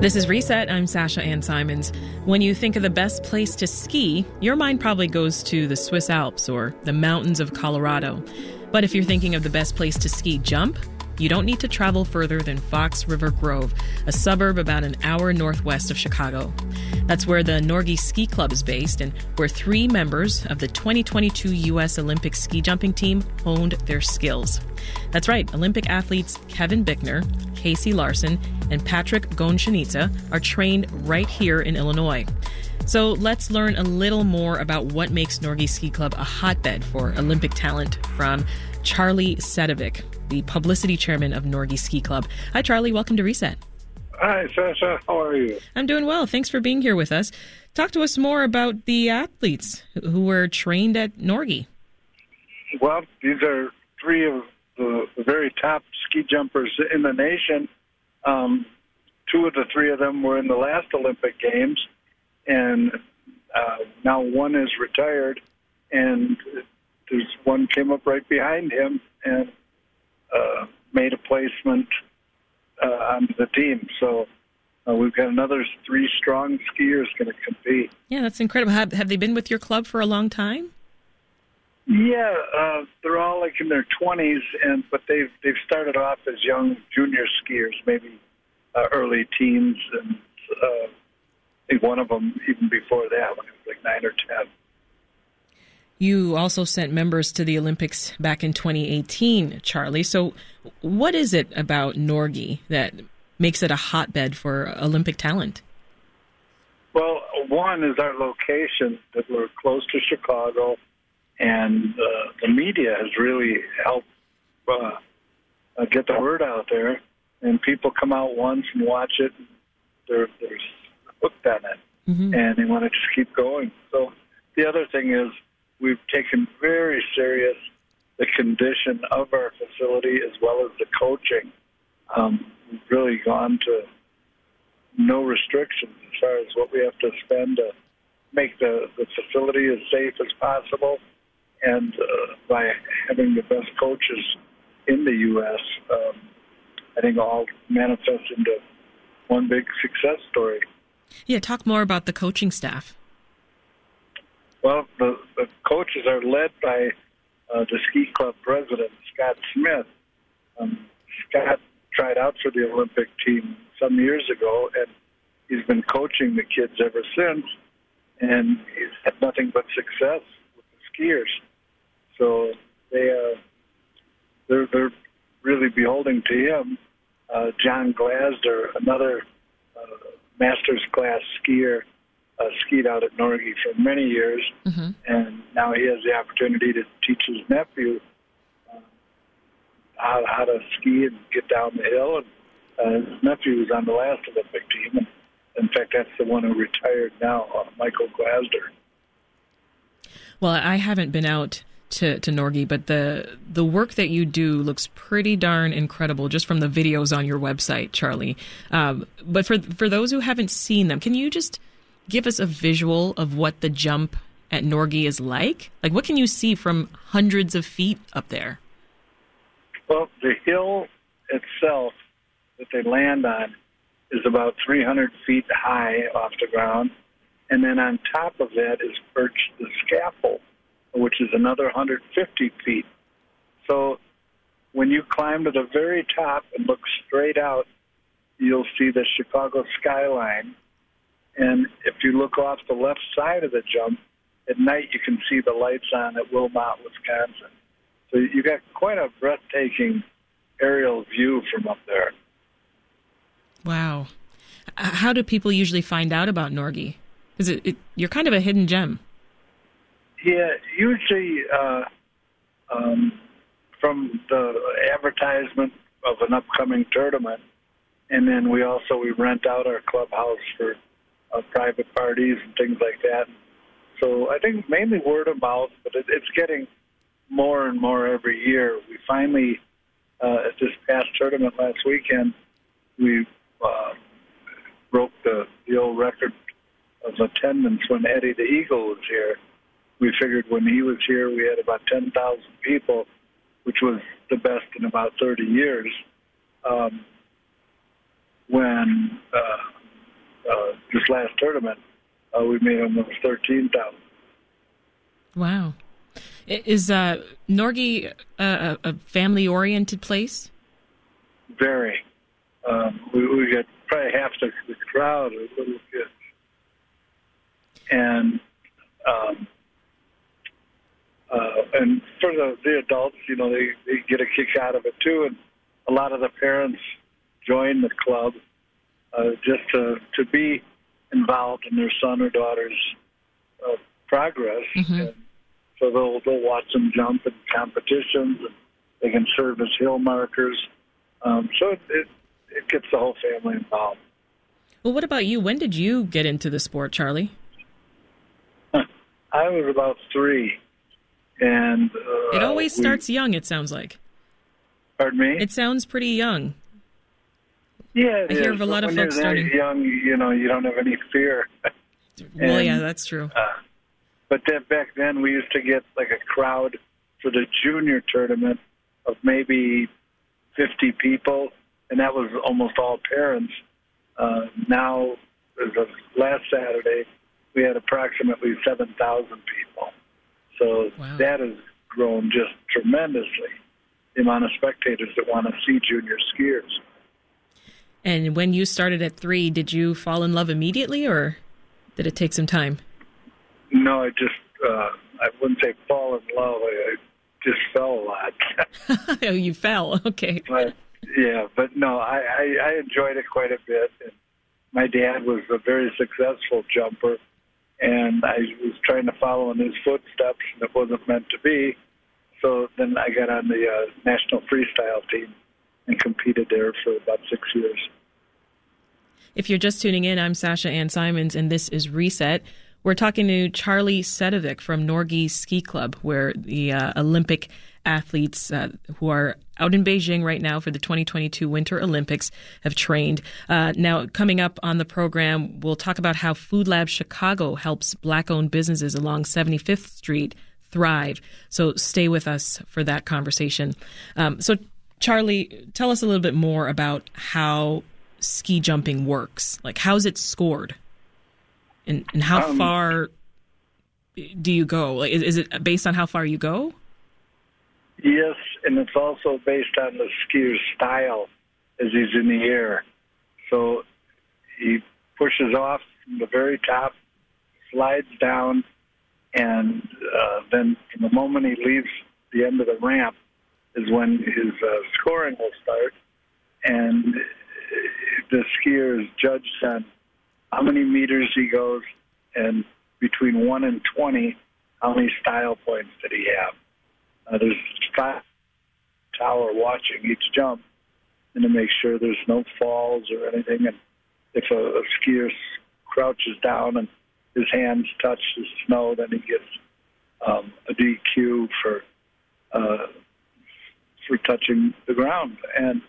This is Reset. I'm Sasha Ann Simons. When you think of the best place to ski, your mind probably goes to the Swiss Alps or the mountains of Colorado. But if you're thinking of the best place to ski jump, you don't need to travel further than Fox River Grove, a suburb about an hour northwest of Chicago. That's where the Norge Ski Club is based and where three members of the 2022 U.S. Olympic ski jumping team honed their skills. That's right, Olympic athletes Kevin Bickner, Casey Larson, and Patrick Gasienica are trained right here in Illinois. So let's learn a little more about what makes Norge Ski Club a hotbed for Olympic talent from Charlie Sedovic, the publicity chairman of Norge Ski Club. Hi, Charlie. Welcome to Reset. Hi, Sasha. How are you? I'm doing well. Thanks for being here with us. Talk to us more about the athletes who were trained at Norge. Well, these are three of the, the very top ski jumpers in the nation. Um, two of the three of them were in the last Olympic Games, and uh, now one is retired, and there's one came up right behind him and uh, made a placement uh, onto the team. So uh, we've got another three strong skiers going to compete. Yeah, that's incredible. Have, have they been with your club for a long time? Yeah, uh, they're all like in their twenties, and but they've they've started off as young junior skiers, maybe uh, early teens, and uh, I think one of them even before that when he was like nine or ten. You also sent members to the Olympics back in 2018, Charlie. So, what is it about Norge that makes it a hotbed for Olympic talent? Well, one is our location that we're close to Chicago, and uh, the media has really helped uh, uh, get the word out there. And people come out once and watch it, and they're, they're hooked on it, mm-hmm. and they want to just keep going. So the other thing is we've taken very serious the condition of our facility as well as the coaching. Um, we've really gone to no restrictions as far as what we have to spend to make the, the facility as safe as possible. And uh, by having the best coaches in the U.S., um, I think all manifests into one big success story. Yeah, talk more about the coaching staff. Well, the, the coaches are led by uh, the ski club president, Scott Smith. Um, Scott tried out for the Olympic team some years ago, and he's been coaching the kids ever since, and he's had nothing but success with the skiers. So they uh, they're they're really beholding to him. Uh, John Glasder, another uh, masters class skier, uh, skied out at Norge for many years, mm-hmm. and now he has the opportunity to teach his nephew uh, how, how to ski and get down the hill. And uh, his nephew was on the last Olympic team, and in fact, that's the one who retired now, uh, Michael Glasder. Well, I haven't been out to, to Norge, but the the work that you do looks pretty darn incredible just from the videos on your website, Charlie. Um, but for for those who haven't seen them, can you just give us a visual of what the jump at Norge is like? Like, what can you see from hundreds of feet up there? Well, the hill itself that they land on is about 300 feet high off the ground. And then on top of that is perched the scaffold, which is another 150 feet. So when you climb to the very top and look straight out, you'll see the Chicago skyline and if you look off the left side of the jump, at night you can see the lights on at Wilmot, Wisconsin. So you got quite a breathtaking aerial view from up there. Wow. How do people usually find out about Norge? Is it, it you're kind of a hidden gem? Yeah, usually uh, um, from the advertisement of an upcoming tournament, and then we also we rent out our clubhouse for uh, private parties and things like that. So I think mainly word of mouth, but it, it's getting more and more every year. We finally, uh, at this past tournament last weekend, we uh, broke the, the old record of attendance when Eddie the Eagle was here. We figured when he was here, we had about 10,000 people, which was the best in about 30 years. Um, when uh, this last tournament, uh, we made almost thirteen thousand. Wow. Is uh, Norge a, a family-oriented place? Very. Um, we, we got probably half the, the crowd are little kids, and um, uh, and for the, the adults, you know, they, they get a kick out of it too, and a lot of the parents join the club uh, just to to be involved in their son or daughter's uh, progress. Mm-hmm. And so they'll they'll watch them jump in competitions, and they can serve as hill markers. Um, so it, it it gets the whole family involved. Well, what about you? When did you get into the sport, Charlie? I was about three, and uh, it always we- starts young. It sounds like Pardon me. it sounds pretty young. Yeah, I hear is, of a lot of folks starting- young. You know, you don't have any fear. well, And- yeah, that's true. Uh, but then back then, we used to get like a crowd for the junior tournament of maybe 50 people, and that was almost all parents. Uh, now, as of last Saturday, we had approximately 7,000 people. So Wow. that has grown just tremendously. The amount of spectators that want to see junior skiers. And when you started at three, did you fall in love immediately, or did it take some time? No, I just, uh, I wouldn't say fall in love. I, I just fell a lot. oh, you fell. Okay. but yeah, but no, I, I, I enjoyed it quite a bit. And my dad was a very successful jumper, and I was trying to follow in his footsteps, and it wasn't meant to be. So then I got on the uh, national freestyle team and competed there for about six years. If you're just tuning in, I'm Sasha Ann Simons, and this is Reset. We're talking to Charlie Sedovic from Norge Ski Club, where the uh, Olympic athletes uh, who are out in Beijing right now for the 2022 Winter Olympics have trained. Uh, now, coming up on the program, we'll talk about how Food Lab Chicago helps black owned businesses along 75th Street thrive. So stay with us for that conversation. Um, so, Charlie, tell us a little bit more about how ski jumping works. Like, how's it scored? And, and how Um, far do you go? Like, is, is it based on how far you go? Yes, and it's also based on the skier's style as he's in the air. So he pushes off from the very top, slides down, and uh, then from the moment he leaves the end of the ramp is when his uh, scoring will start. And the skier is judged how many meters he goes, and between 1 and 20, how many style points did he have. Uh, there's five tower watching each jump and to make sure there's no falls or anything. And if a, a skier crouches down and his hands touch the snow, then he gets um, a DQ for uh, for touching the ground. And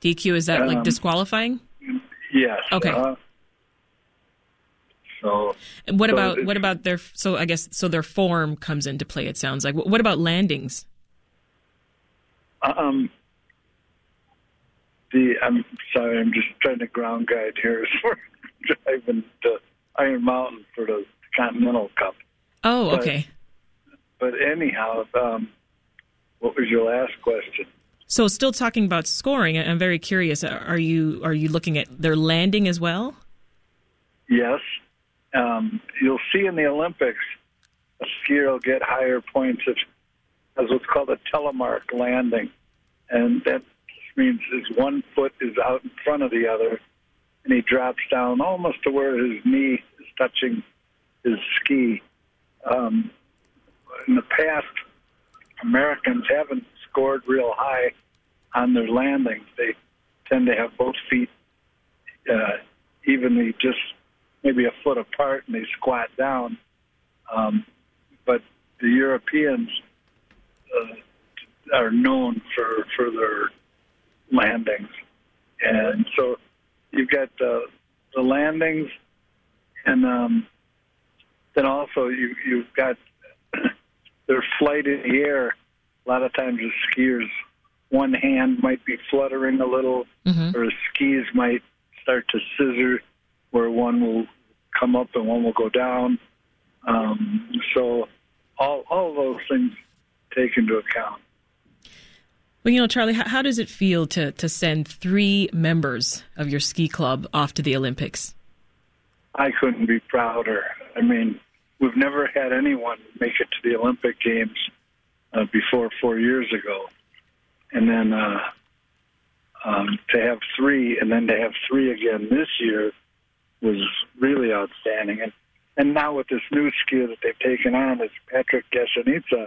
DQ is that like Um, disqualifying? yes, Okay. uh, so And what so about what about their so I guess so their form comes into play. It sounds like. What about landings? Um, the I'm sorry, I'm just trying to ground guide here as we're driving to Iron Mountain for the Continental Cup. Oh, But- okay. But anyhow, um, what was your last question? So still talking about scoring. I'm very curious. Are you are you looking at their landing as well? Yes, um, you'll see in the Olympics, a skier will get higher points if as what's called a telemark landing, and that means his one foot is out in front of the other, and he drops down almost to where his knee is touching his ski. Um, in the past, Americans haven't scored real high on their landings. They tend to have both feet uh, evenly, just maybe a foot apart, and they squat down. Um, but the Europeans uh, are known for for their landings, and so you've got the the landings, and um, then also you you've got their flight in the air. A lot of times the skiers, one hand might be fluttering a little, Mhm. or skis might start to scissor where one will come up and one will go down. Um, so all all those things take into account. Well, you know, Charlie, how, how, does it feel to to send three members of your ski club off to the Olympics? I couldn't be prouder. I mean, we've never had anyone make it to the Olympic Games uh, before four years ago, and then uh, um, to have three, and then to have three again this year was really outstanding. And and now with this new skier that they've taken on is Patrick Gasienica.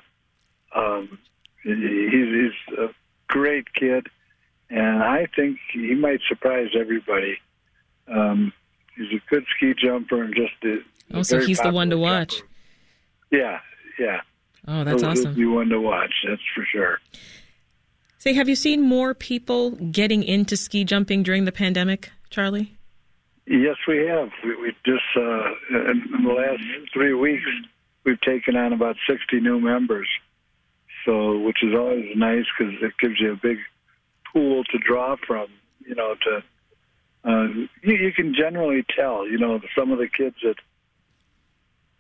Um, he's, he's a great kid, and I think he might surprise everybody. Um, he's a good ski jumper and just a, oh, so he's the one to watch. Yeah, yeah. Oh, that's he'll, awesome. He'll be one to watch. That's for sure. Say, have you seen more people getting into ski jumping during the pandemic, Charlie? Yes, we have. We, we just uh, in, in the last three weeks, we've taken on about 60 new members. So, which is always nice because it gives you a big pool to draw from. You know, to uh, you, you can generally tell. You know, some of the kids that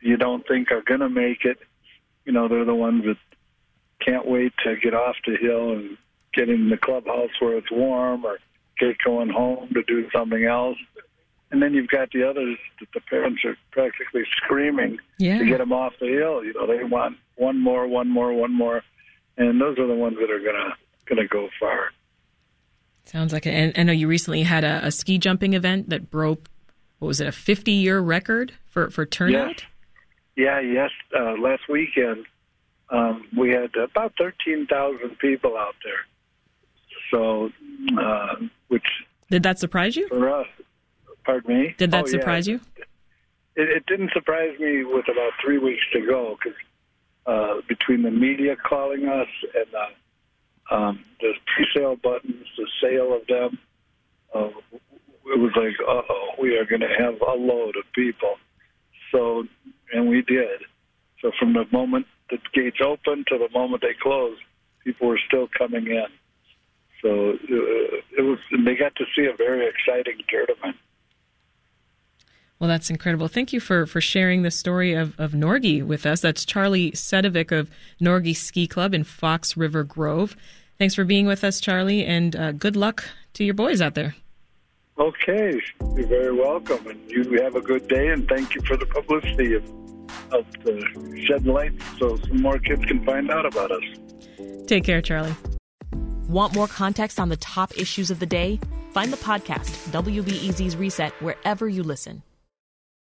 you don't think are going to make it. You know, they're the ones that can't wait to get off the hill and get in the clubhouse where it's warm or get going home to do something else. And then you've got the others that the parents are practically screaming yeah. to get them off the hill. You know, they want one more, one more, one more, and those are the ones that are gonna gonna go far. Sounds like it. And I know you recently had a, a ski jumping event that broke. What was it? A 50 year record for for turnout. Yes. Yeah. Yes. Uh, last weekend um, we had about 13,000 people out there. So, uh, which did that surprise you? For us, Pardon me? Did that oh, surprise yeah. you? It, it, didn't surprise me with about three weeks to go because uh, between the media calling us and uh, um, the pre-sale buttons, the sale of them, uh, it was like, uh oh, we are going to have a load of people. So, and we did. So from the moment the gates opened to the moment they closed, people were still coming in. So uh, it was, they got to see a very exciting tournament. Well, that's incredible. Thank you for, for sharing the story of, of Norge with us. That's Charlie Sedovic of Norge Ski Club in Fox River Grove. Thanks for being with us, Charlie, and uh, good luck to your boys out there. Okay, you're very welcome, and you have a good day, and thank you for the publicity of, of the shedding light so some more kids can find out about us. Take care, Charlie. Want more context on the top issues of the day? Find the podcast, WBEZ's Reset, wherever you listen.